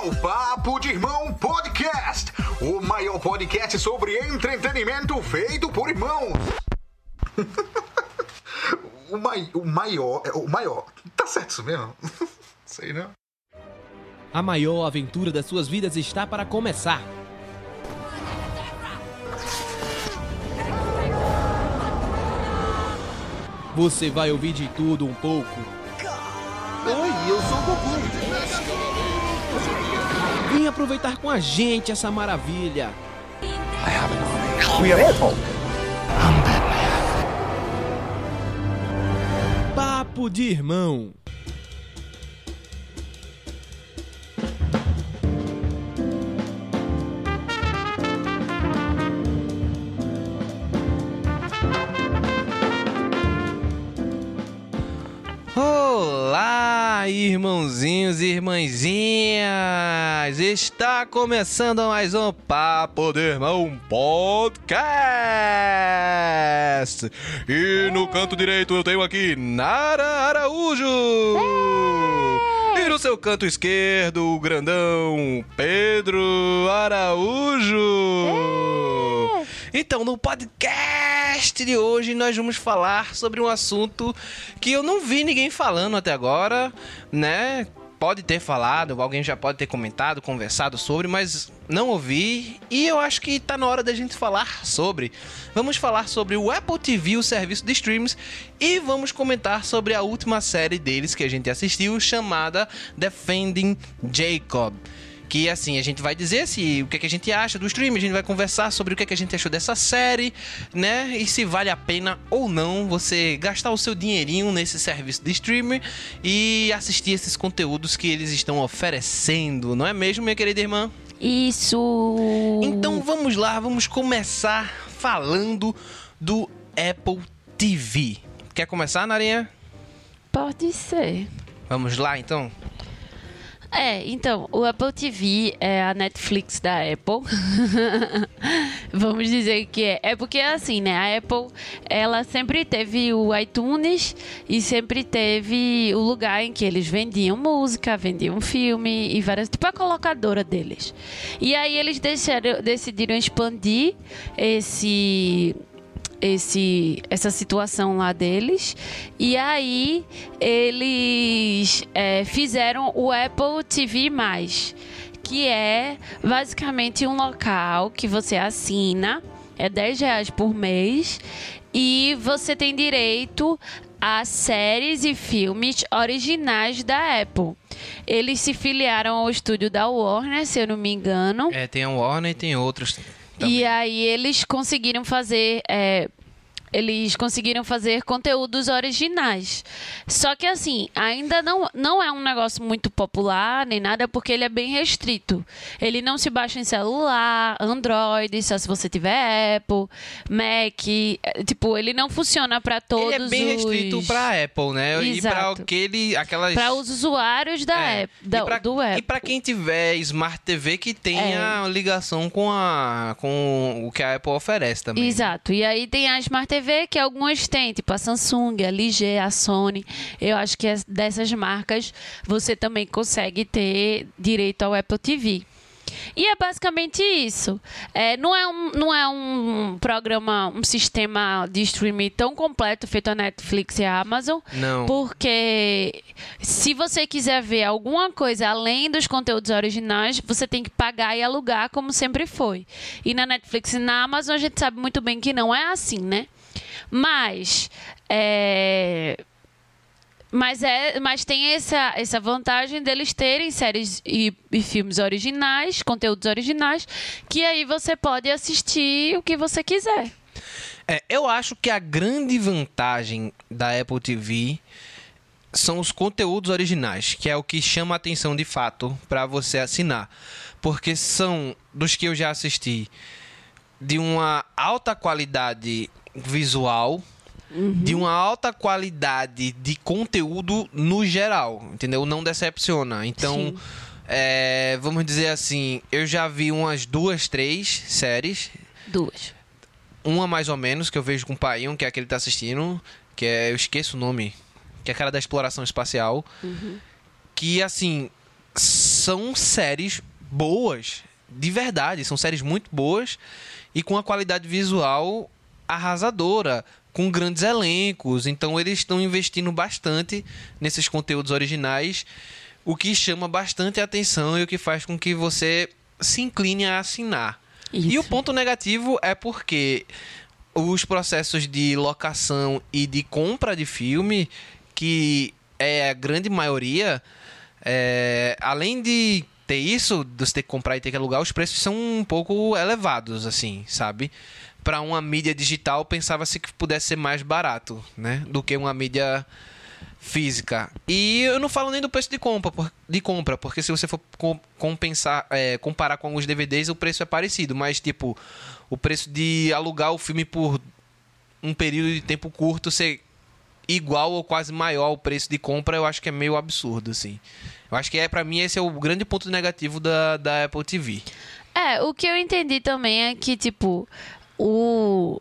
ao Papo de Irmão Podcast, o maior podcast sobre entretenimento feito por irmãos. o, mai, o maior, é, o maior. Tá certo isso mesmo? Sei não. A maior aventura das suas vidas está para começar. Você vai ouvir de tudo um pouco. Oi, eu sou. Vem aproveitar com a gente essa maravilha. We are Apple. Papo de irmão. Olá, irmãozinhos e irmãzinhas! Está começando mais um Papo de Irmão Podcast! E no canto direito eu tenho aqui Nara Araújo! E no seu canto esquerdo, o grandão Pedro Araújo! Então, no podcast de hoje, nós vamos falar sobre um assunto que eu não vi ninguém falando até agora, né? Pode ter falado, alguém já pode ter comentado, conversado sobre, mas não ouvi. E eu acho que tá na hora da gente falar sobre. Vamos falar sobre o Apple TV, o serviço de streams, e vamos comentar sobre a última série deles que a gente assistiu, chamada Defending Jacob que assim, a gente vai dizer se o que, é que a gente acha do stream, a gente vai conversar sobre o que, é que a gente achou dessa série, né? E se vale a pena ou não você gastar o seu dinheirinho nesse serviço de streaming e assistir esses conteúdos que eles estão oferecendo, não é mesmo, minha querida irmã? Isso. Então vamos lá, vamos começar falando do Apple TV. Quer começar, Narinha? Pode ser. Vamos lá, então? É, então, o Apple TV é a Netflix da Apple. Vamos dizer que é. É porque assim, né? A Apple, ela sempre teve o iTunes e sempre teve o lugar em que eles vendiam música, vendiam filme e várias. Tipo a colocadora deles. E aí eles deixaram, decidiram expandir esse esse, essa situação lá deles. E aí eles é, fizeram o Apple TV, que é basicamente um local que você assina, é 10 reais por mês, e você tem direito a séries e filmes originais da Apple. Eles se filiaram ao estúdio da Warner, se eu não me engano. É, tem a Warner e tem outros. Também. E aí eles conseguiram fazer. É, eles conseguiram fazer conteúdos originais. Só que assim, ainda não, não é um negócio muito popular nem nada, porque ele é bem restrito. Ele não se baixa em celular, Android, só se você tiver Apple, Mac. é, Tipo, ele não funciona para todos Ele é bem os... restrito pra Apple, né? E pra Exato. aquele, aquelas... Para os usuários da É, Apple, da- e pra, do Apple. E pra quem tiver Smart TV que tenha ligação com, a, com o que a Apple oferece também. né? Exato. E aí tem a Smart TV, que algumas têm, tipo a Samsung, a LG, a Sony. Eu acho que es- dessas marcas você também consegue ter direito ao Apple TV. E é basicamente isso. É, não, é um, não é um programa, um sistema de streaming tão completo feito a Netflix e a Amazon. Não. Porque se você quiser ver alguma coisa além dos conteúdos originais, você tem que pagar e alugar, como sempre foi. E na Netflix e na Amazon a gente sabe muito bem que não é assim, né? Mas. é, Mas, é, mas tem essa, essa vantagem deles terem séries e, e filmes originais, conteúdos originais, que aí você pode assistir o que você quiser. É, eu acho que a grande vantagem da Apple TV são os conteúdos originais, que é o que chama a atenção de fato para você assinar. Porque são dos que eu já assisti de uma alta qualidade visual, de uma alta qualidade de conteúdo no geral, entendeu? Não decepciona. Então, é, vamos dizer assim, eu já vi umas duas, três séries Duas. uma mais ou menos que eu vejo com o Painho, que é aquele que tá assistindo, que é, eu esqueço o nome, que é a cara da exploração espacial, que assim, são séries boas, de verdade, são séries muito boas e com a qualidade visual arrasadora, com grandes elencos. Então eles estão investindo bastante nesses conteúdos originais, o que chama bastante a atenção e o que faz com que você se incline a assinar. E o Isso. ponto negativo é porque os processos de locação e de compra de filme, que é a grande maioria, é, além de ter isso, de você ter que comprar e ter que alugar, os preços são um pouco elevados, assim, sabe? Para uma mídia digital, pensava-se que pudesse ser mais barato, né? Do que uma mídia física. E eu não falo nem do preço de compra, de compra porque se você for com- compensar, é, comparar com alguns DVDs, o preço é parecido. Mas, tipo, o preço de alugar o filme por um período de tempo curto ser igual ou quase maior ao preço de compra, eu acho que é meio absurdo, assim. Eu acho que é, para mim, esse é o grande ponto negativo da, da Apple TV. É, o que eu entendi também é que, tipo, o.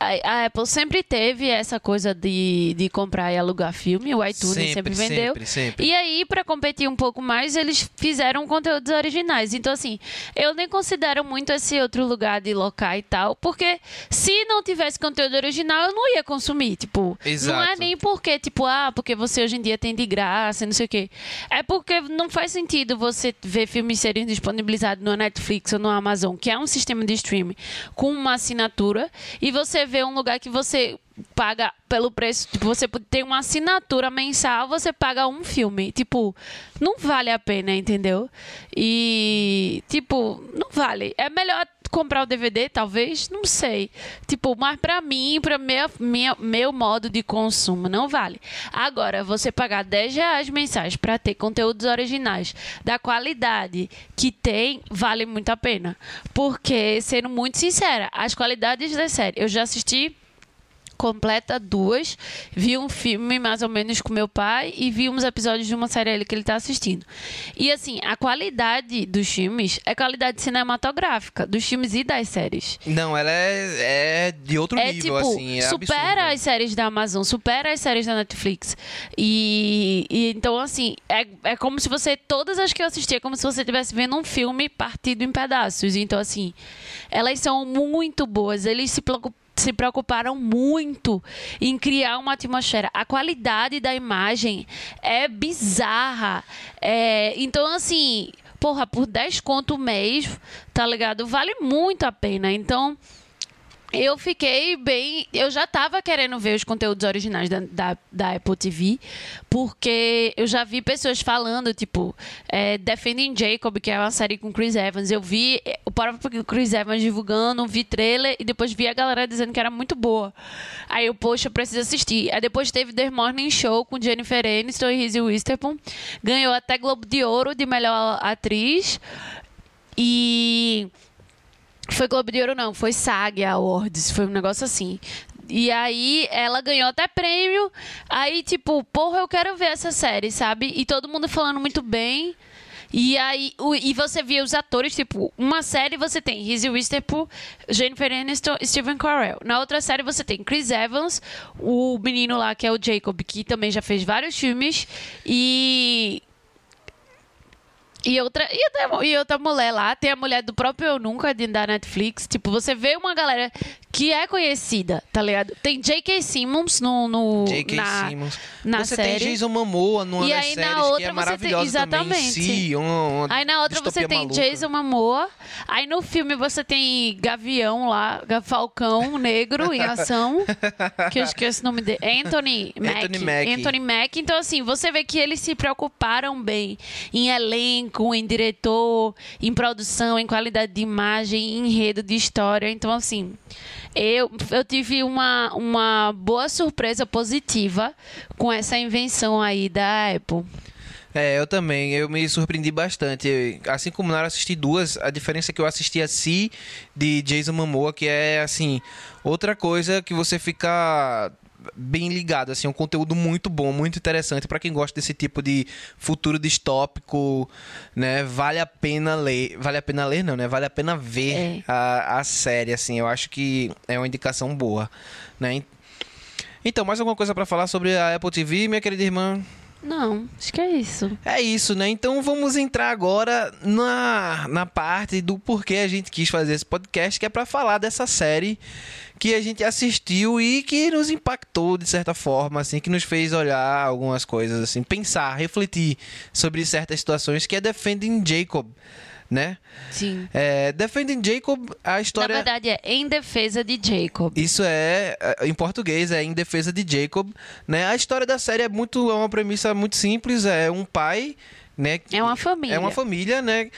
A, Apple sempre teve essa coisa de, de comprar e alugar filme, o iTunes sempre, vendeu. Sempre, sempre. E aí, pra competir um pouco mais, eles fizeram conteúdos originais. Então, assim, eu nem considero muito esse outro lugar de locar e tal, porque se não tivesse conteúdo original, eu não ia consumir. Tipo, não é Exato. nem porque, tipo, ah, porque você hoje em dia tem de graça, não sei o quê. É porque não faz sentido você ver filmes serem disponibilizados no Netflix ou no Amazon, que é um sistema de streaming, com uma assinatura, e você vê um lugar que você paga pelo preço, tipo, você tem uma assinatura mensal, você paga um filme. Tipo, não vale a pena, entendeu? E, tipo, não vale. É melhor comprar o DVD, talvez? Não sei. Tipo, mas pra mim, pra minha, minha, meu modo de consumo, não vale. Agora, você pagar 10 reais mensais pra ter conteúdos originais da qualidade que tem, vale muito a pena. Porque, sendo muito sincera, as qualidades da série, eu já assisti completa duas. Vi um filme mais ou menos com meu pai e vi uns episódios de uma série que ele tá assistindo. E assim, a qualidade dos filmes é qualidade cinematográfica, dos filmes e das séries. Não, ela é, é de outro É nível, tipo, assim. É supera absurdo. as séries da Amazon, supera as séries da Netflix. E, e então, assim, é, é como se você, todas as que eu assisti, é como se você estivesse vendo um filme partido em pedaços. Então, assim, elas são muito boas. Eles se preocupam se preocuparam muito em criar uma atmosfera. A qualidade da imagem é bizarra. É, então, assim, porra, por 10 conto o mês, tá ligado? Vale muito a pena. Então, eu fiquei bem. Eu já tava querendo ver os conteúdos originais da, da, da Apple TV, porque eu já vi pessoas falando, tipo, é, Defending Jacob, que é uma série com Chris Evans. Eu vi é, o próprio Chris Evans divulgando, vi trailer e depois vi a galera dizendo que era muito boa. Aí eu, poxa, preciso assistir. Aí depois teve The Morning Show com Jennifer Aniston e Reese Witherspoon. Ganhou até Globo de Ouro de melhor atriz. E. Foi Globo de Ouro, não. Foi SAG Awards. Foi um negócio assim. E aí, ela ganhou até prêmio. Aí, tipo, porra, eu quero ver essa série, sabe? E todo mundo falando muito bem. E aí, o- e você via os atores, tipo, uma série você tem Reese Witherspoon, Jennifer Aniston e Steven Carell. Na outra série você tem Chris Evans, o menino lá que é o Jacob, que também já fez vários filmes. E e outra, e outra, e outra mulher lá, tem a mulher do próprio Eu Nunca, de- da Netflix. Tipo, você vê uma galera que é conhecida, tá ligado? Tem J.K. Simmons no, no, J.K. na, Simmons. na você série. tem Jason Momoa numa E das aí, na séries que outra, é você tem- maravilhosa também. exatamente. Sim, uma, uma Aí na outra você tem maluca. Jason Momoa. Aí no filme você tem Gavião lá, Falcão Negro em ação. que eu esqueço o nome dele. Anthony Mack. Anthony Mack. Anthony Mack. Então, assim, você vê que eles se preocuparam bem em elenco, em diretor, em produção, em qualidade de imagem, em enredo de história. Então, assim. Eu, eu tive uma, uma boa surpresa positiva com essa invenção aí da Apple. É, eu também. Eu me surpreendi bastante. Assim como Nara, assisti duas. A diferença é que eu assisti a Si de Jason Momoa, que é, assim, outra coisa que você fica bem ligado, assim, um conteúdo muito bom, muito interessante para quem gosta desse tipo de futuro distópico, né? Vale a pena ler, vale a pena ler não, né? Vale a pena ver É. a, a série, assim. Eu acho que é uma indicação boa, né? Então, mais alguma coisa para falar sobre a Apple TV, minha querida irmã? Não, acho que é isso. É isso, né? Então vamos entrar agora na, na parte do porquê a gente quis fazer esse podcast, que é para falar dessa série que a gente assistiu e que nos impactou de certa forma, assim, que nos fez olhar algumas coisas, assim, pensar, refletir sobre certas situações, que é Defending Jacob, né? Sim. É, Defending Jacob, a história... Na verdade, é em defesa de Jacob. Isso é, é, em português, é em defesa de Jacob, né? A história da série é muito, é uma premissa muito simples, é um pai, né? É uma família. É uma família, né?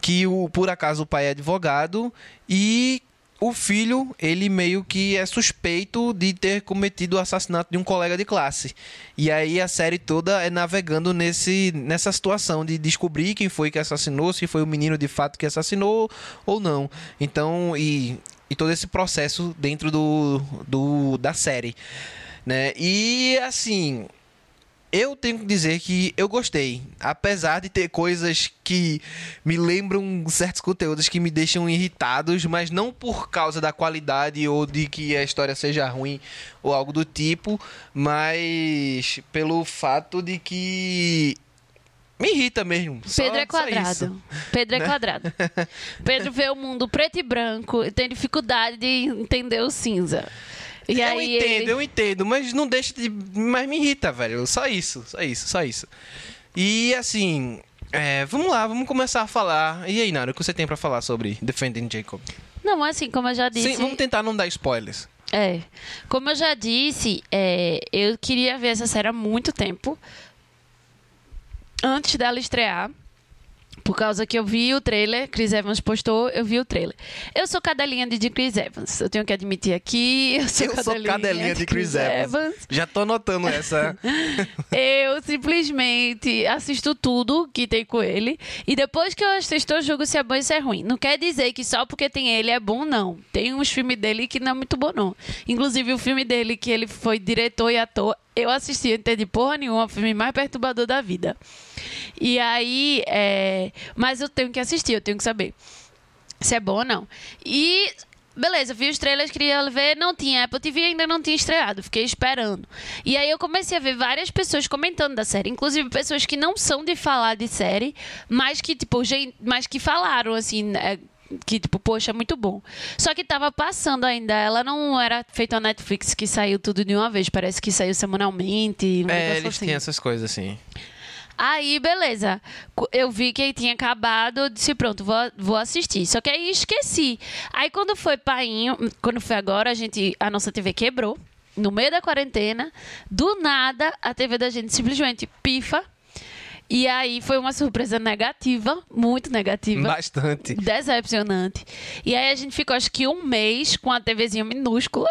Que o, por acaso o pai é advogado e o filho, ele meio que é suspeito de ter cometido o assassinato de um colega de classe. E aí a série toda é navegando nesse, nessa situação de descobrir quem foi que assassinou, se foi o menino de fato que assassinou ou não. Então, e, e todo esse processo dentro do, do da série. Né? E assim, eu tenho que dizer que eu gostei. Apesar de ter coisas que me lembram certos conteúdos que me deixam irritados, mas não por causa da qualidade ou de que a história seja ruim ou algo do tipo, mas pelo fato de que me irrita mesmo. Pedro é quadrado. isso. Pedro é Né? quadrado. Pedro vê o mundo preto e branco e tem dificuldade de entender o cinza. E eu aí entendo, ele... eu entendo, mas não deixa de. Mas me irrita, velho. Só isso, só isso, só isso. E assim. é, vamos lá, vamos começar a falar. E aí, Nara, o que você tem pra falar sobre Defending Jacob? Não, assim, como eu já disse... Sim, vamos tentar não dar spoilers. É. Como eu já disse, é, eu queria ver essa série há muito tempo. Antes dela estrear. Por causa que eu vi o trailer, Chris Evans postou, eu vi o trailer. Eu sou cadelinha de Chris Evans. Eu tenho que admitir aqui. Eu sou, eu sou cadelinha de Chris Evans. Já tô anotando essa. Eu simplesmente assisto tudo que tem com ele. E depois que eu assisto, eu julgo se é bom e se é ruim. Não quer dizer que só porque tem ele é bom, não. Tem uns filmes dele que não é muito bom, não. Inclusive, o filme dele, que ele foi diretor e ator, eu assisti, não entendi porra nenhuma, o filme mais perturbador da vida. E aí, é... mas eu tenho que assistir, eu tenho que saber se é bom ou não. E beleza, vi os trailers, queria ver, não tinha. Apple TV ainda não tinha estreado, fiquei esperando. E aí eu comecei a ver várias pessoas comentando da série, inclusive pessoas que não são de falar de série, mas que, tipo, gente, mas que falaram assim. é, que, tipo, poxa, é muito bom. Só que tava passando ainda. Ela não era feita a Netflix que saiu tudo de uma vez. Parece que saiu semanalmente. Um É, eles assim. têm essas coisas assim. Aí, beleza. Eu vi que tinha acabado, eu disse, pronto, vou, vou assistir. Só que aí esqueci. Aí quando foi painho, quando foi agora, a gente, a nossa TV quebrou. No meio da quarentena, do nada, a TV da gente simplesmente pifa. E aí foi uma surpresa negativa, muito negativa Bastante. decepcionante. E aí a gente ficou acho que um mês com a TVzinha minúscula.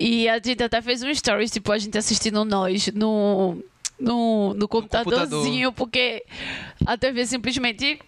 E a gente até fez um stories, tipo, a gente assistindo nós no, no, no computadorzinho, porque a TV simplesmente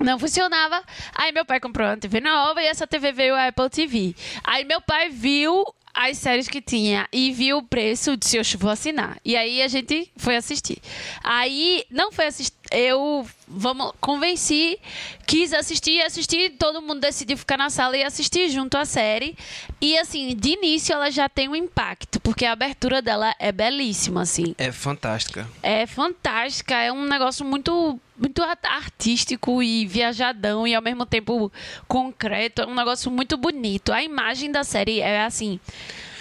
não funcionava. Aí meu pai comprou uma TV nova e essa TV veio a Apple TV. Aí meu pai viu as séries que tinha e viu o preço, disse, eu vou assinar. E aí a gente foi assistir. Aí não foi assistir, eu vamos convenci, quis assistir, assistir, todo mundo decidiu ficar na sala e assistir junto à série. E assim, de início ela já tem um impacto, porque a abertura dela é belíssima assim É fantástica. é fantástica, é um negócio muito muito artístico e viajadão e ao mesmo tempo concreto, é um negócio muito bonito. A imagem da série é assim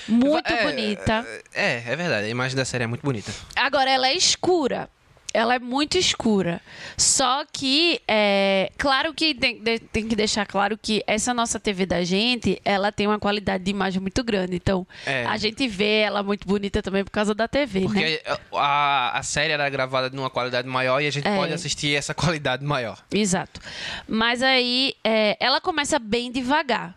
muito É, bonita. É, é verdade. A imagem da série é muito bonita. Agora ela é escura. Ela é muito escura. Só que, é, claro que tem, de- tem que deixar claro que essa nossa TV da gente, ela tem uma qualidade de imagem muito grande. Então, É. a gente vê ela muito bonita também por causa da TV, né? Porque a, a série era gravada numa qualidade maior e a gente É. pode assistir essa qualidade maior. Exato. Mas aí é, ela começa bem devagar.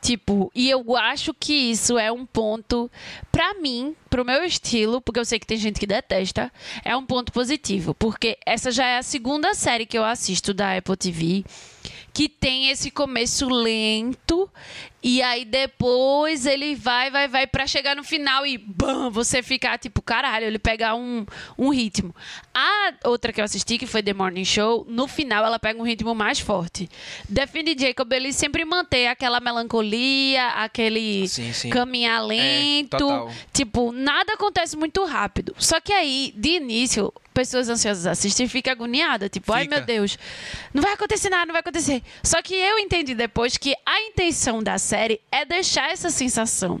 Tipo, e eu acho que isso é um ponto, pra mim, pro meu estilo, porque eu sei que tem gente que detesta, é um ponto positivo. Porque essa já é a segunda série que eu assisto da Apple TV que tem esse começo lento e aí depois ele vai, vai, vai pra chegar no final e bam, você ficar tipo, caralho, ele pegar um, um ritmo. A outra que eu assisti, que foi The Morning Show, no final ela pega um ritmo mais forte. Define Jacob, ele sempre mantém aquela melancolia, aquele Sim, sim. caminhar É, lento. total. tipo, nada acontece muito rápido. Só que aí, de início, pessoas ansiosas assistem e ficam agoniadas. Tipo, ai Fica. meu Deus, não vai acontecer nada, não vai acontecer. Só que eu entendi depois que a intenção da série é deixar essa sensação.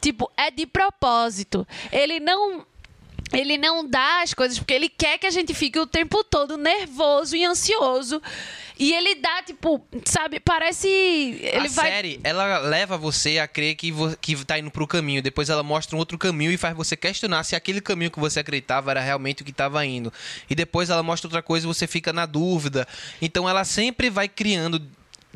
Tipo, é de propósito. Ele não. Ele não dá as coisas porque ele quer que a gente fique o tempo todo nervoso e ansioso. E ele dá, tipo, sabe, parece. Ele a vai. série, ela leva você a crer que, que tá indo pro caminho. Depois ela mostra um outro caminho e faz você questionar se aquele caminho que você acreditava era realmente o que tava indo. E depois ela mostra outra coisa e você fica na dúvida. Então ela sempre vai criando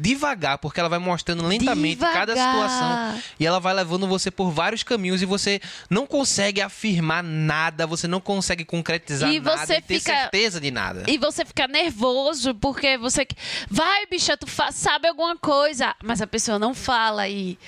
devagar, porque ela vai mostrando lentamente cada Devagar. situação. E ela vai levando você por vários caminhos e você não consegue afirmar nada, você não consegue concretizar E nada você e ter fica- certeza de nada. E você fica nervoso porque você. Vai, bicha, tu fa- sabe alguma coisa. Mas a pessoa não fala e.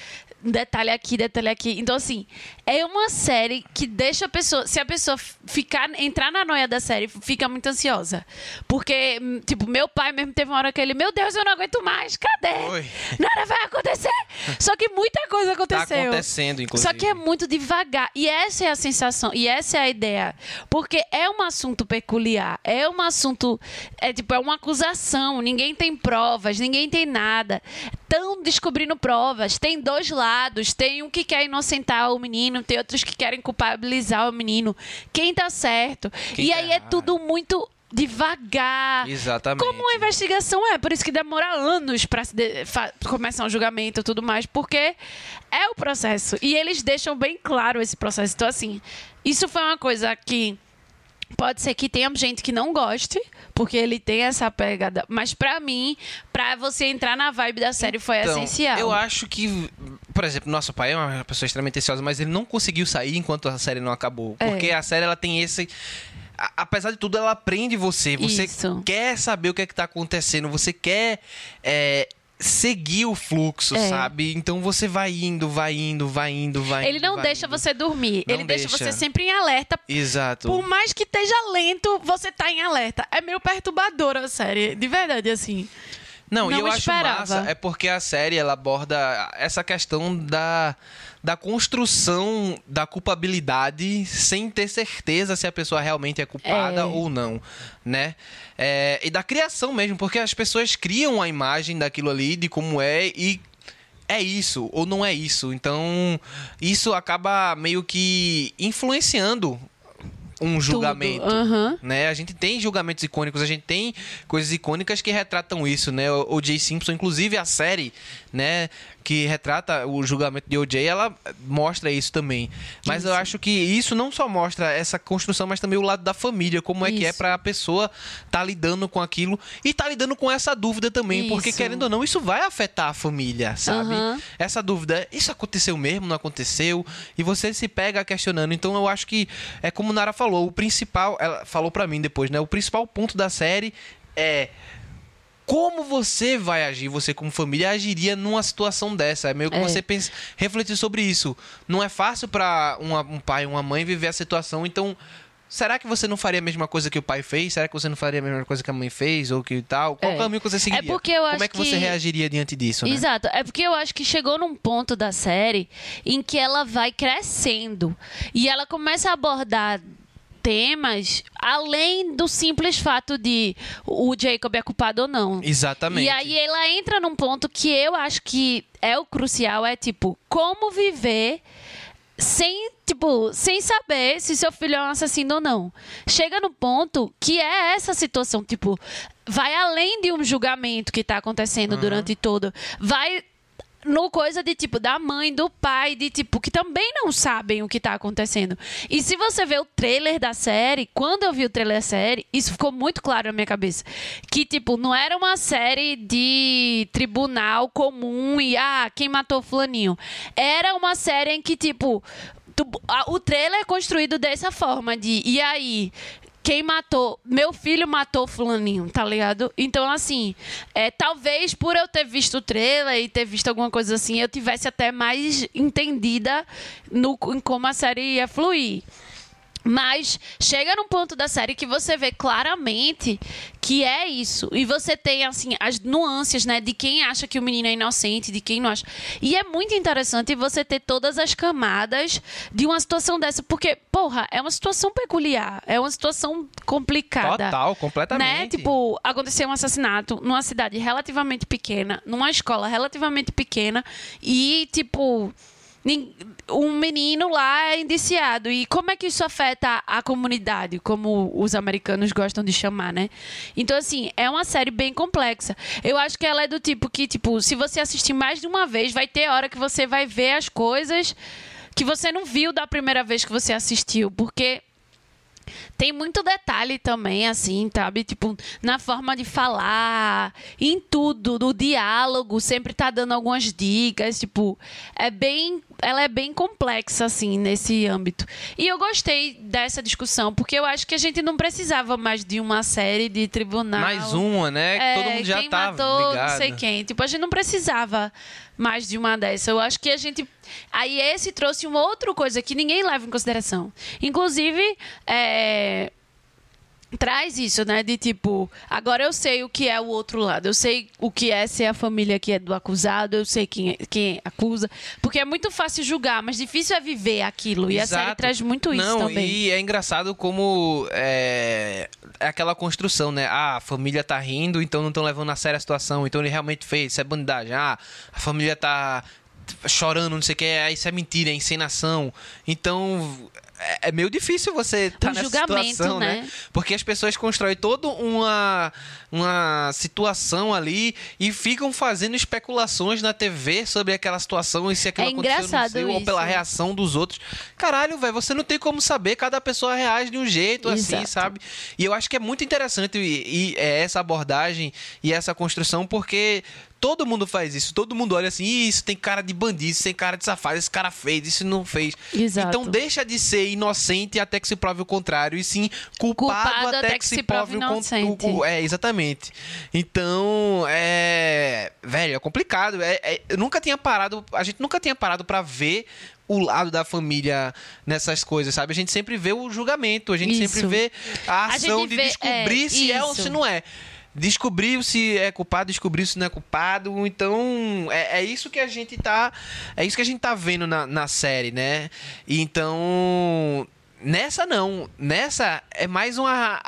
Detalhe aqui, detalhe aqui. Então, assim, é uma série que deixa a pessoa. Se a pessoa ficar, entrar na noia da série, fica muito ansiosa. Porque, hum, tipo, meu pai mesmo teve uma hora que ele, meu Deus, eu não aguento mais, cadê? Oi. Nada vai acontecer. Só que muita coisa Tá aconteceu. acontecendo, inclusive. Só que é muito devagar. E essa é a sensação, e essa é a ideia. Porque é um assunto peculiar. É um assunto. É tipo, é uma acusação. Ninguém tem provas, ninguém tem nada. Estão descobrindo provas. Tem dois lados. Tem um que quer inocentar o menino, tem outros que querem culpabilizar o menino. Quem tá certo? Quem e tá aí é errado. tudo muito devagar. Exatamente. Como uma investigação é, por isso que demora anos para começar um julgamento e tudo mais, porque é o processo. E eles deixam bem claro esse processo. Então, assim, isso foi uma coisa que pode ser que tenha gente que não goste, porque ele tem essa pegada. Mas pra mim, pra você entrar na vibe da série, foi Então, essencial. Eu acho que, por exemplo, nosso pai é uma pessoa extremamente ansiosa, mas ele não conseguiu sair enquanto a série não acabou. É. Porque a série ela tem esse. Apesar de tudo, ela prende você. Você Isso. quer saber o que é que tá acontecendo. Você quer é, seguir o fluxo, É. sabe? Então você vai indo, vai indo, vai indo, vai Ele indo, não vai deixa indo. você dormir. Não ele deixa. deixa. você sempre em alerta. Exato. Por mais que esteja lento, você tá em alerta. É meio perturbadora a série. De verdade, assim. Não, e Não eu acho esperava. massa é porque a série ela aborda essa questão da, da construção da culpabilidade sem ter certeza se a pessoa realmente é culpada É. ou não, né? É, e da criação mesmo, porque as pessoas criam a imagem daquilo ali, de como é e é isso ou não é isso. Então, isso acaba meio que influenciando um julgamento Aham. né? A gente tem julgamentos icônicos, a gente tem coisas icônicas que retratam isso, né? O O.J. Simpson, inclusive a série, né, que retrata o julgamento de O.J., ela mostra isso também. Mas eu Isso. acho que isso não só mostra essa construção, mas também o lado da família, como é que é Isso. pra pessoa tá lidando com aquilo e tá lidando com essa dúvida também, porque Isso. querendo ou não, isso vai afetar a família, sabe? Aham. Essa dúvida, isso aconteceu mesmo, não aconteceu? E você se pega questionando. Então eu acho que é como Nara falou, o principal, ela falou pra mim depois, né? O principal ponto da série é como você vai agir, você como família agiria numa situação dessa. É meio que É. você pensa, refletir sobre isso. Não é fácil pra uma- um pai, uma mãe viver a situação, então Será que você não faria a mesma coisa que o pai fez? Será que você não faria a mesma coisa que a mãe fez? Ou que tal? Qual É. caminho que você seguiria? porque eu Como acho é que, você que- reagiria diante disso, né? Exato. É porque eu acho que chegou num ponto da série em que ela vai crescendo e ela começa a abordar temas além do simples fato de o Jacob é culpado ou não. Exatamente. E aí ela entra num ponto que eu acho que é o crucial, é tipo, como viver sem, tipo, sem saber se seu filho é um assassino ou não. Chega no ponto que é essa situação, tipo, vai além de um julgamento que tá acontecendo durante todo. Vai no coisa de tipo da mãe, do pai, de tipo que também não sabem o que tá acontecendo. E se você vê o trailer da série, quando eu vi o trailer da série, isso ficou muito claro na minha cabeça, que tipo não era uma série de tribunal comum e ah, quem matou fulaninho. Era uma série em que tipo o trailer é construído dessa forma de e aí quem matou, meu filho matou fulaninho, tá ligado? Então, assim, é, talvez por eu ter visto o trailer e ter visto alguma coisa assim, eu tivesse até mais entendida no, em como a série ia fluir. Mas chega num ponto da série que você vê claramente que é isso. E você tem, assim, as nuances, né? De quem acha que o menino é inocente, de quem não acha. E é muito interessante você ter todas as camadas de uma situação dessa. Porque, porra, é uma situação peculiar. É uma situação complicada. Total, completamente. Né? Tipo, aconteceu um assassinato numa cidade relativamente pequena, numa escola relativamente pequena. E, tipo um menino lá é indiciado. E como é que isso afeta a comunidade, como os americanos gostam de chamar, né? Então, assim, é uma série bem complexa. Eu acho que ela é do tipo que, tipo, se você assistir mais de uma vez, vai ter hora que você vai ver as coisas que você não viu da primeira vez que você assistiu. Porque tem muito detalhe também, assim, sabe? Tipo, na forma de falar, em tudo, no diálogo, sempre tá dando algumas dicas, tipo, é bem. Ela é bem complexa, assim, nesse âmbito. E eu gostei dessa discussão, porque eu acho que a gente não precisava mais de uma série de tribunal. Mais uma, né? É, Todo mundo já quem tá matou, ligado. não sei quem. Tipo, a gente não precisava mais de uma dessa. Eu acho que a gente. Aí esse trouxe uma outra coisa que ninguém leva em consideração. Inclusive, é, traz isso, né? De tipo, agora eu sei o que é o outro lado. Eu sei o que é ser a família que é do acusado, eu sei quem, é, quem acusa. Porque é muito fácil julgar, mas difícil é viver aquilo. E a série traz muito isso Não, também. e é engraçado como é, é aquela construção, né? Ah, a família tá rindo, então não estão levando a sério a situação, então ele realmente fez, isso é bandidagem. Ah, a família tá chorando, não sei o que, ah, isso é mentira, é encenação. Então, é, é meio difícil você estar O nessa julgamento, situação, né? né? Porque as pessoas constroem toda uma, uma situação ali e ficam fazendo especulações na TV sobre aquela situação e se aquilo É aconteceu, ou pela reação dos outros. Caralho, velho, você não tem como saber, cada pessoa reage de um jeito assim, Exato. sabe? E eu acho que é muito interessante e, e, é, essa abordagem e essa construção, porque todo mundo faz isso. Todo mundo olha assim, "Ih, isso tem cara de bandido, isso tem cara de safado, esse cara fez, isso não fez. Exato. Então deixa de ser inocente até que se prove o contrário, e sim culpado, Culpado até, que, se prove o contrário. É, exatamente. Então, é. Velho, é complicado. É, é- eu nunca tinha parado. A gente nunca tinha parado pra ver o lado da família nessas coisas, sabe? A gente sempre vê o julgamento, a gente Isso. sempre vê a A ação gente de vê- descobrir é, se é ou isso. se não é. Descobriu se é culpado, descobriu se não é culpado. Então, é, é isso que a gente tá. É isso que a gente tá vendo na, na série, né? E Então. Nessa não. Nessa é mais uma.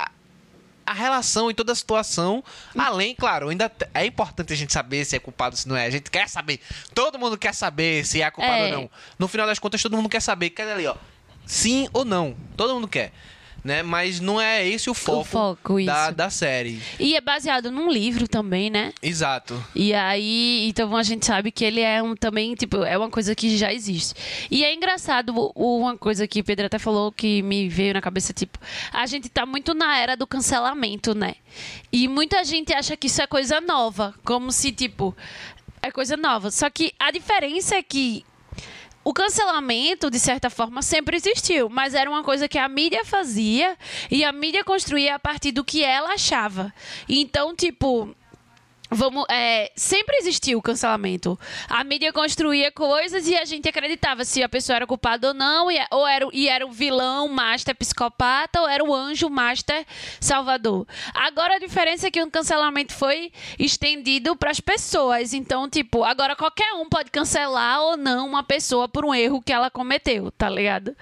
A relação e toda a situação. Além, claro, ainda é importante a gente saber se é culpado ou se não é. A gente quer saber. Todo mundo quer saber se é culpado É. ou não. No final das contas, todo mundo quer saber. Cadê ali, ó? Sim ou não. Todo mundo quer. Né? Mas não é esse o foco, foco, da, da série. E é baseado num livro também, né? Exato. E aí, então a gente sabe que ele é um também, tipo, é uma coisa que já existe. E é engraçado, o- uma coisa que o Pedro até falou que me veio na cabeça, tipo, a gente tá muito na era do cancelamento, né? E muita gente acha que isso é coisa nova, como se, tipo, é coisa nova. Só que a diferença é que o cancelamento, de certa forma, sempre existiu, mas era uma coisa que a mídia fazia e a mídia construía a partir do que ela achava. Então, tipo. Vamos, é, sempre existiu o cancelamento. A mídia construía coisas e a gente acreditava se a pessoa era culpada ou não, e, ou era, e era o vilão master psicopata ou era o anjo master salvador. Agora a diferença é que o cancelamento foi estendido para as pessoas. Então, tipo, agora qualquer um pode cancelar ou não uma pessoa por um erro que ela cometeu, tá ligado?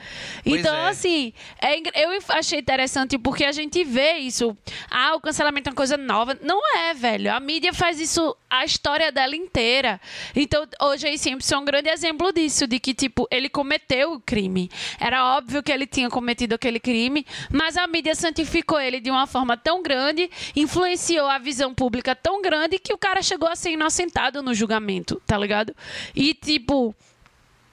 Pois então, é. assim, é eu achei interessante porque a gente vê isso. Ah, o cancelamento é uma coisa nova. Não é, velho. A mídia faz isso a história dela inteira. Então, hoje aí Simpson é um grande exemplo disso, de que, tipo, ele cometeu o crime. Era óbvio que ele tinha cometido aquele crime, mas a mídia santificou ele de uma forma tão grande, influenciou a visão pública tão grande que o cara chegou a ser inocentado no julgamento, tá ligado? E, tipo.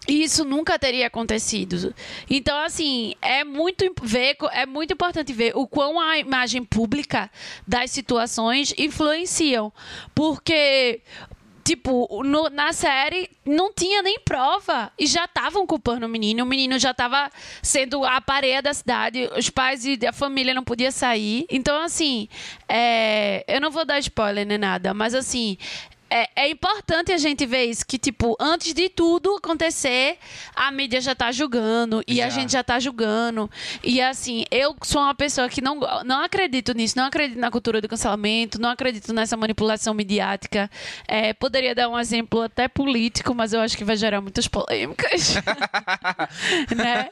E Isso nunca teria acontecido. Então, assim, é muito, ver, é muito importante ver o quão a imagem pública das situações influenciam. Porque tipo, no- na série não tinha nem prova e já estavam culpando o menino. O menino já estava sendo a pareia da cidade, os pais e a família não podiam sair. Então, assim, é, eu não vou dar spoiler nem nada, mas assim. É, é importante a gente ver isso, que, tipo, antes de tudo acontecer, a mídia já tá julgando e a Já. gente já tá julgando. E assim, eu sou uma pessoa que não, não acredito nisso, não acredito na cultura do cancelamento, não acredito nessa manipulação midiática. É, poderia dar um exemplo até político, mas eu acho que vai gerar muitas polêmicas. né?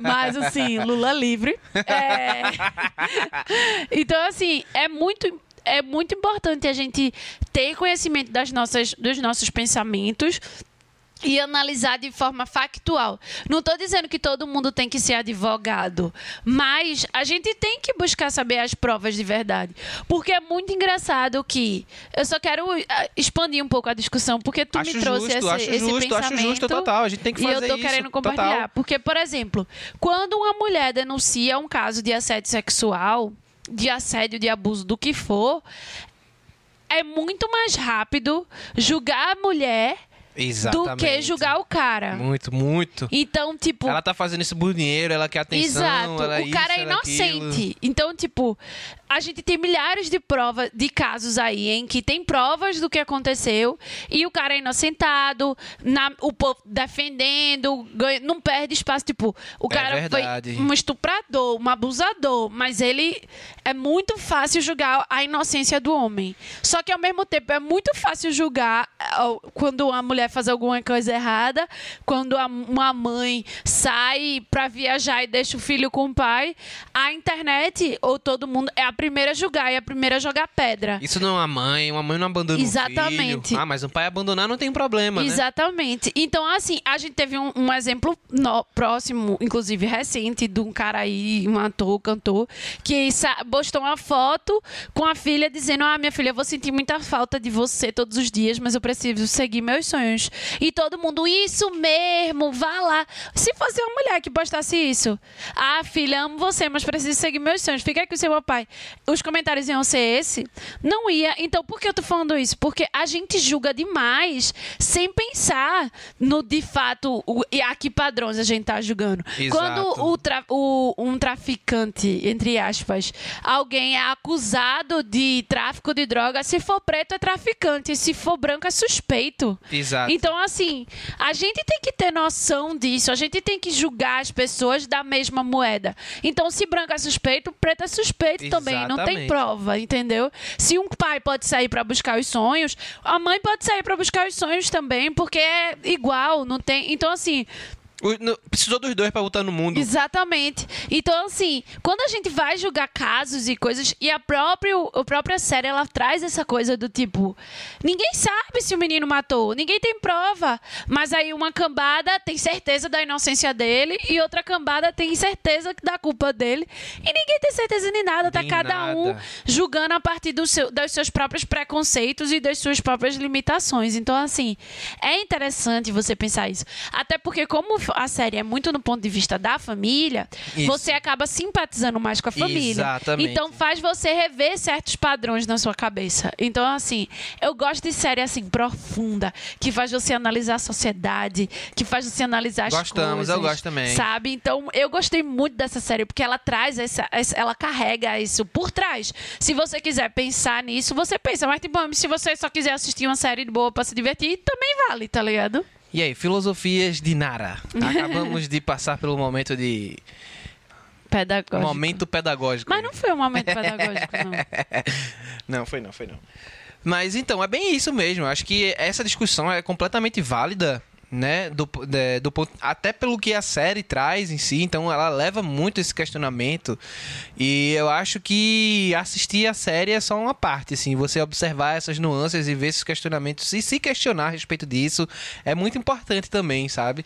Mas assim, Lula livre. É... Então, assim, é muito é muito importante a gente ter conhecimento das nossas, dos nossos pensamentos e analisar de forma factual. Não estou dizendo que todo mundo tem que ser advogado, mas a gente tem que buscar saber as provas de verdade. Porque é muito engraçado que. Eu só quero ah, expandir um pouco a discussão, porque tu Acho me trouxe justo, esse, acho esse justo, acho pensamento. justo total. A gente tem que e fazer eu tô isso, querendo compartilhar. total. Porque, por exemplo, quando uma mulher denuncia um caso de assédio sexual, de assédio, de abuso, do que for, é muito mais rápido julgar a mulher Exatamente. do que julgar o cara. Muito, muito. Então, tipo. Ela tá fazendo isso por dinheiro, ela quer atenção, Exato. ela o cara isso, é ela aquilo. inocente. Então, tipo, a gente tem milhares de provas, de casos aí em que tem provas do que aconteceu e o cara é inocentado, na- o povo defendendo, ganha- não perde espaço. Tipo, o É cara foi verdade. um estuprador, um abusador, mas ele é muito fácil julgar a inocência do homem. Só que ao mesmo tempo é muito fácil julgar ah, quando uma mulher faz alguma coisa errada, quando uma mãe sai pra viajar e deixa o filho com o pai. A internet ou todo mundo é a primeira a julgar e a primeira a jogar pedra. Isso não é uma mãe, uma mãe não abandona Exatamente. filho. Ah, mas um pai abandonar não tem problema, né? Exatamente. Então, assim, a gente teve um, um exemplo no- próximo, inclusive recente, de um cara aí, um ator, cantor, que postou uma foto com a filha dizendo: Ah, minha filha, eu vou sentir muita falta de você todos os dias, mas eu preciso seguir meus sonhos. E todo mundo, isso mesmo, vá lá. Se fosse uma mulher que postasse isso, ah, filha, amo você, mas preciso seguir meus sonhos, fica aqui com o seu papai. Os comentários iam ser esse? Não ia. Então, por que eu tô falando isso? Porque a gente julga demais sem pensar no de fato o, e a que padrões a gente tá julgando. Exato. Quando o, tra- o- um traficante, entre aspas, alguém é acusado de tráfico de droga, se for preto é traficante, se for branco é suspeito. Exato. Então, assim, a gente tem que ter noção disso, a gente tem que julgar as pessoas da mesma moeda. Então, se branco é suspeito, preto é suspeito também, não tem Exatamente. prova, entendeu? Se um pai pode sair pra buscar os sonhos, a mãe pode sair pra buscar os sonhos também, porque é igual, não tem. Então, assim, precisou dos dois pra botar no mundo. Exatamente. Então, assim, quando a gente vai julgar casos e coisas, e a própria, a própria série, ela traz essa coisa do tipo, ninguém sabe se o menino matou, ninguém tem prova, mas aí uma cambada tem certeza da inocência dele e outra cambada tem certeza da culpa dele, e ninguém tem certeza de nada, tá Nem cada um nada. julgando a partir do seu, dos seus próprios preconceitos e das suas próprias limitações. Então, assim, é interessante você pensar isso. Até porque, como a série é muito no ponto de vista da família, Isso. você acaba simpatizando mais com a família. Exatamente. Então, faz você rever certos padrões na sua cabeça. Então, assim, eu gosto de série assim, profunda, que faz você analisar a sociedade, que faz você analisar as Gostamos, coisas. eu gosto também. Sabe? Então, eu gostei muito dessa série, porque ela traz essa, essa- ela carrega isso por trás. Se você quiser pensar nisso, você pensa. Mas, tipo, se você só quiser assistir uma série de boa pra se divertir, também vale, tá ligado? E aí, filosofias de Nara. Acabamos de passar pelo momento de. Pedagógico. Momento pedagógico. Mas não foi um momento pedagógico, não. Não, foi não, foi não. Mas então, é bem isso mesmo. Acho que essa discussão é completamente válida, né? Do, de- do ponto, até pelo que a série traz em si. Então, ela leva muito esse questionamento. E eu acho que assistir a série é só uma parte, assim. Você observar essas nuances e ver esses questionamentos e se questionar a respeito disso é muito importante também, sabe?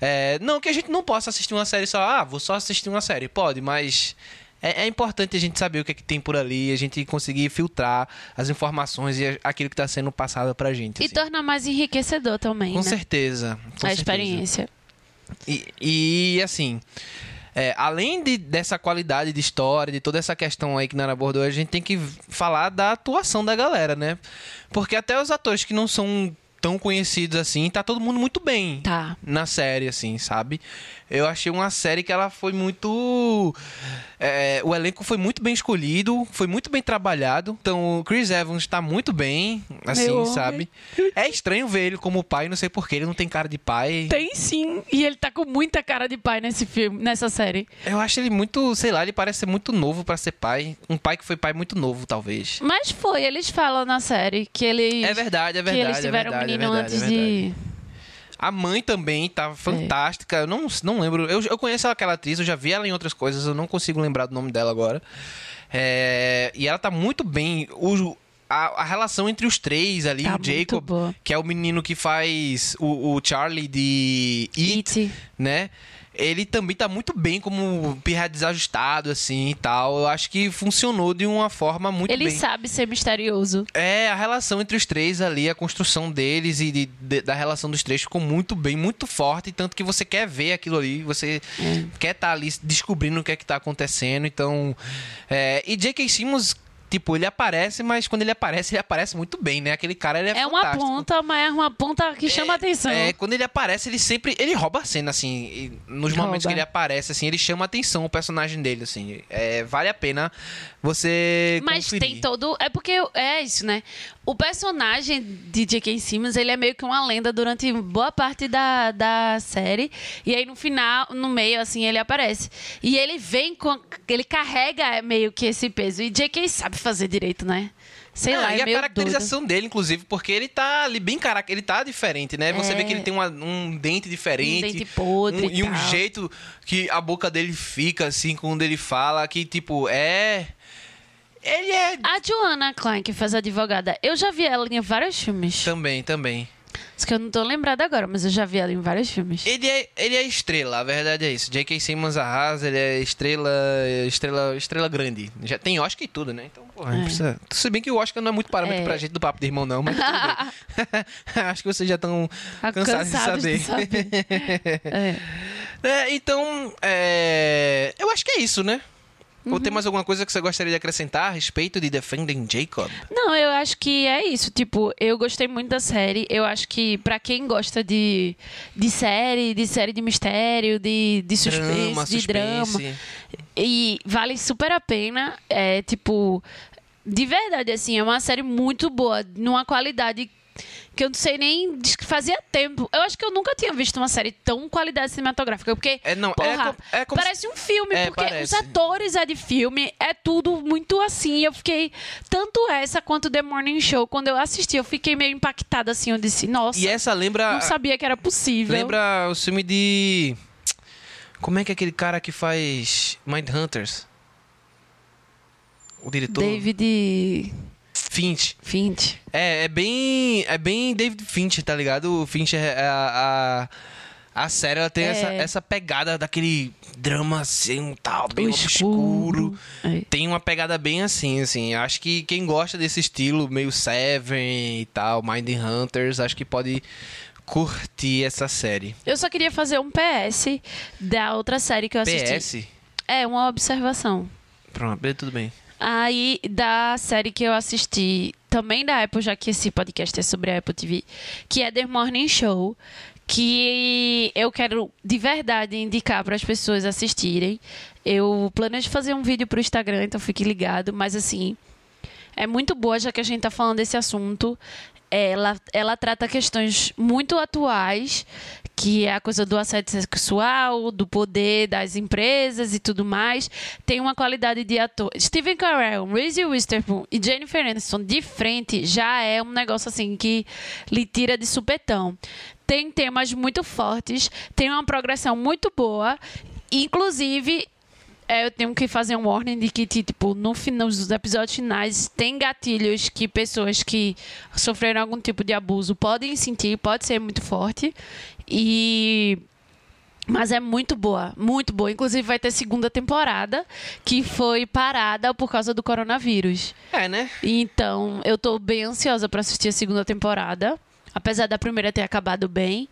É, não que a gente não possa assistir uma série só, ah, vou só assistir uma série. Pode, mas é, é importante a gente saber o que, é que tem por ali, a gente conseguir filtrar as informações e a- aquilo que está sendo passado pra gente. E assim. torna mais enriquecedor também, Com né? certeza. com a certeza. experiência. E, e, assim, é, além de, dessa qualidade de história, de toda essa questão aí que Nara abordou, a gente tem que falar da atuação da galera, né? Porque até os atores que não são tão conhecidos assim, tá todo mundo muito bem Tá. na série, assim, sabe? Eu achei uma série que ela foi muito. é, o elenco foi muito bem escolhido, foi muito bem trabalhado. Então, o Chris Evans tá muito bem, assim, Meu homem. sabe? É estranho ver ele como pai, não sei porquê, ele não tem cara de pai. Tem sim. E ele tá com muita cara de pai nesse filme, nessa série. Eu acho ele muito, sei lá, ele parece ser muito novo pra ser pai. Um pai que foi pai muito novo, talvez. Mas foi, eles falam na série que eles. É verdade, é que verdade. eles é tiveram verdade, um é menino verdade, é antes verdade. de. A mãe também tá fantástica. Eu não, não lembro. Eu, eu conheço aquela atriz, eu já vi ela em outras coisas, eu não consigo lembrar do nome dela agora. É, e ela tá muito bem. O, a, a relação entre os três ali, Tá o Jacob, que é o menino que faz o, o Charlie de It, It. né? Ele também tá muito bem como pirra desajustado, assim e tal. Eu acho que funcionou de uma forma muito Ele bem. sabe ser misterioso. É, a relação entre os três ali, a construção deles e de- de- da relação dos três ficou muito bem, muito forte, tanto que você quer ver aquilo ali, você É. quer estar ali descobrindo o que é que tá acontecendo, então... é, e J.K. Simmons, tipo, ele aparece, mas quando ele aparece, ele aparece muito bem, né? Aquele cara, ele é, É uma fantástico. ponta, mas é uma ponta que chama atenção. É, quando ele aparece, ele sempre. Ele rouba a cena, assim. e nos momentos Rouba. que ele aparece, assim, ele chama atenção o personagem dele, assim. É, vale a pena você. Mas conferir. tem todo. É porque é isso, né? O personagem de J.K. Simmons, ele é meio que uma lenda durante boa parte da, da série. E aí no final, no meio, assim, ele aparece. E ele vem com. Ele carrega meio que esse peso. E J.K. sabe fazer direito, né? Sei É, lá, e é a meio caracterização dele, inclusive, porque ele tá ali bem cara, ele tá diferente, né? Você É. vê que ele tem uma- um dente diferente, Um dente podre um- e e um jeito que a boca dele fica assim quando ele fala, que tipo é, ele é doido. A Joanna Klein, que faz a advogada, eu já vi ela em vários filmes. também, também. Isso que eu não tô lembrada agora, mas eu já vi ela em vários filmes. Ele é, ele é estrela, a verdade é isso. J.K. Simmons arrasa, ele é estrela, estrela, estrela grande. Já tem Oscar e tudo, né? Então, porra, não precisa. Se bem que o Oscar não é muito parâmetro É. pra gente do papo de irmão, não, mas tudo bem. Acho que vocês já estão cansados, cansados de de saber. É. É, então, é, eu acho que é isso, né? Ou Uhum. tem mais alguma coisa que você gostaria de acrescentar a respeito de Defending Jacob? Não, eu acho que é isso. Tipo, eu gostei muito da série. Eu acho que pra quem gosta de, de série, de série de mistério, de, de suspense, Drama, de drama, e vale super a pena. É tipo, de verdade, assim, é uma série muito boa, numa qualidade que eu não sei nem. Fazia tempo. Eu acho que eu nunca tinha visto uma série tão qualidade cinematográfica. Porque. É, não, é porra, com- é como parece um filme, É, porque parece. os atores é de filme, é tudo muito assim. Eu fiquei. Tanto essa quanto The Morning Show, quando eu assisti, eu fiquei meio impactada assim. Eu disse, nossa, E essa lembra. não sabia que era possível. Lembra o filme de. Como é que é aquele cara que faz Mindhunters? O diretor? David Finch. Finch. É, é bem. É bem David Finch, tá ligado? O Finch é a. A, a série ela tem É. essa, essa pegada daquele drama assim, tal, bem obscuro. escuro. É. Tem uma pegada bem assim, assim. Acho que quem gosta desse estilo, meio Seven e tal, Mind Hunters, acho que pode curtir essa série. Eu só queria fazer um PS da outra série que eu assisti. PS? É, uma observação. Pronto, tudo bem. Aí, da série que eu assisti, também da Apple, já que esse podcast é sobre a Apple TV, que é The Morning Show, que eu quero de verdade indicar para as pessoas assistirem. Eu planejo fazer um vídeo pro Instagram, então fique ligado, mas assim, é muito boa, já que a gente tá falando desse assunto. Ela, ela trata questões muito atuais, que é a coisa do assédio sexual, do poder das empresas e tudo mais. Tem uma qualidade de ator. Steven Carell, Reese Witherspoon e Jennifer Aniston de frente já é um negócio assim que lhe tira de supetão. Tem temas muito fortes, tem uma progressão muito boa. Inclusive, é, eu tenho que fazer um warning de que, tipo, no final dos episódios finais, tem gatilhos que pessoas que sofreram algum tipo de abuso podem sentir, pode ser muito forte. E. Mas é muito boa, muito boa. Inclusive, vai ter segunda temporada, que foi parada por causa do coronavírus. É, né? Então, eu tô bem ansiosa pra assistir a segunda temporada. Apesar da primeira ter acabado bem.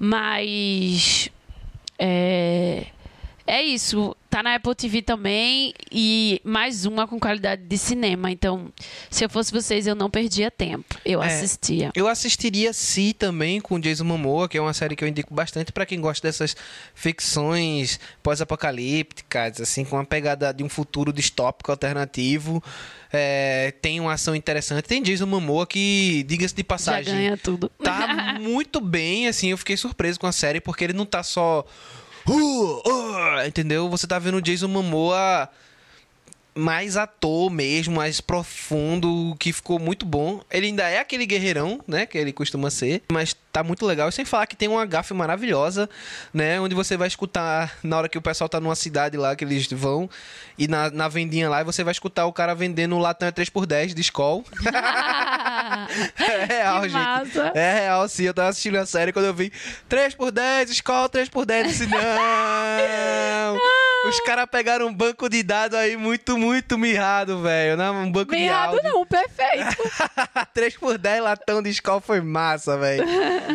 Mas. É. é isso. Tá na Apple TV também e mais uma com qualidade de cinema. Então, se eu fosse vocês, eu não perdia tempo. Eu É. assistia. Eu assistiria Si também com Jason Momoa, que é uma série que eu indico bastante pra quem gosta dessas ficções pós-apocalípticas, assim, com uma pegada de um futuro distópico alternativo. É, tem uma ação interessante. Tem Jason Momoa que, diga-se de Já passagem, ganha tudo. tá muito bem, assim, eu fiquei surpreso com a série, porque ele não tá só. "Uh, uh", entendeu? Você tá vendo o Jason Momoa mais ator mesmo, mais profundo, que ficou muito bom. Ele ainda é aquele guerreirão, né, que ele costuma ser, mas tá muito legal. E sem falar que tem uma gafe maravilhosa, né, onde você vai escutar na hora que o pessoal tá numa cidade lá que eles vão e na, na vendinha lá, e você vai escutar o cara vendendo o latão é 3x10 de Skol. É real, Que gente. massa. É real, sim. Eu tava assistindo a série quando eu vi 3x10, escola 3x10. Eu disse, não! Os caras pegaram um banco de dados aí muito, muito mirrado, velho. né? Um banco Bem de áudio. não, perfeito. 3x10 latão de escola foi massa, velho.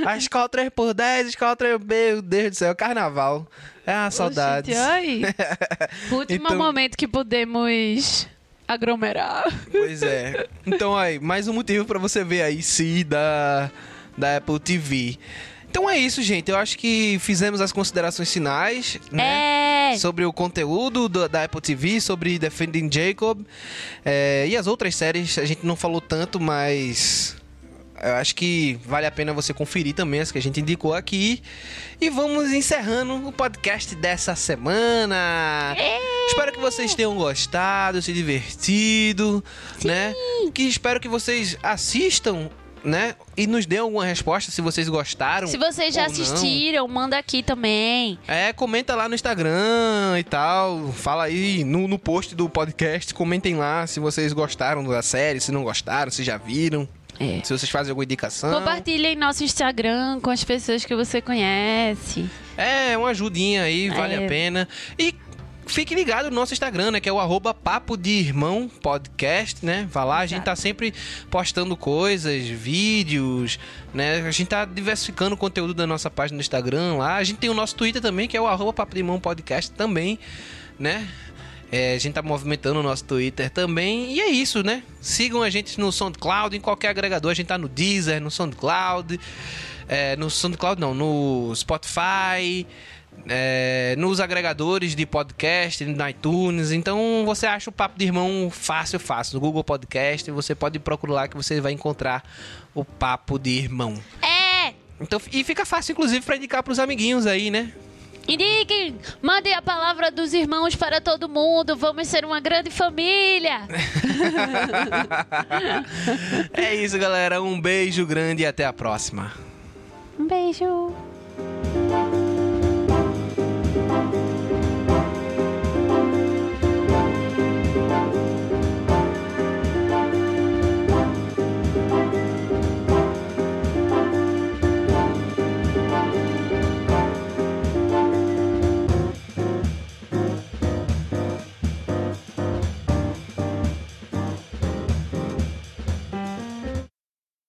A escola 3x10, escola 3 Meu Deus do céu, carnaval. É uma saudade. Gente, ai. Último Então- momento que podemos aglomerar. Pois é. Então aí, mais um motivo pra você ver aí se da, da Apple TV. Então é isso, gente. Eu acho que fizemos as considerações finais, né? É. Sobre o conteúdo do- da Apple TV, sobre Defending Jacob. É, e as outras séries, a gente não falou tanto, mas. Eu acho que vale a pena você conferir também as que a gente indicou aqui. E vamos encerrando o podcast dessa semana. Espero que vocês tenham gostado, se divertido, né? Que espero que vocês assistam, né? E nos dêem alguma resposta se vocês gostaram. Se vocês já ou não. assistiram, manda aqui também. É, comenta lá no Instagram e tal. Fala aí no, no post do podcast. Comentem lá se vocês gostaram da série, se não gostaram, se já viram. É. Se vocês fazem alguma indicação. Compartilhem nosso Instagram com as pessoas que você conhece. É, uma ajudinha aí, vale É. a pena. E fique ligado no nosso Instagram, né? Que é o arroba Papo de Irmão Podcast, né? Vai lá, a gente tá sempre postando coisas, vídeos, né? A gente tá diversificando o conteúdo da nossa página no Instagram lá. A gente tem o nosso Twitter também, que é o arroba Papo de Irmão Podcast também, né? É, a gente tá movimentando o nosso Twitter também. E é isso, né? Sigam a gente no SoundCloud, em qualquer agregador. A gente tá no Deezer, no SoundCloud. é, no SoundCloud não, no Spotify. É, nos agregadores de podcast, no iTunes. Então você acha o Papo de Irmão fácil, fácil. No Google Podcast, você pode procurar lá que você vai encontrar o Papo de Irmão. É! Então, e fica fácil, inclusive, para indicar pros amiguinhos aí, né? Indiquem! Mandem a palavra dos irmãos para todo mundo. Vamos ser uma grande família. é isso, galera. Um beijo grande e até a próxima. Um beijo.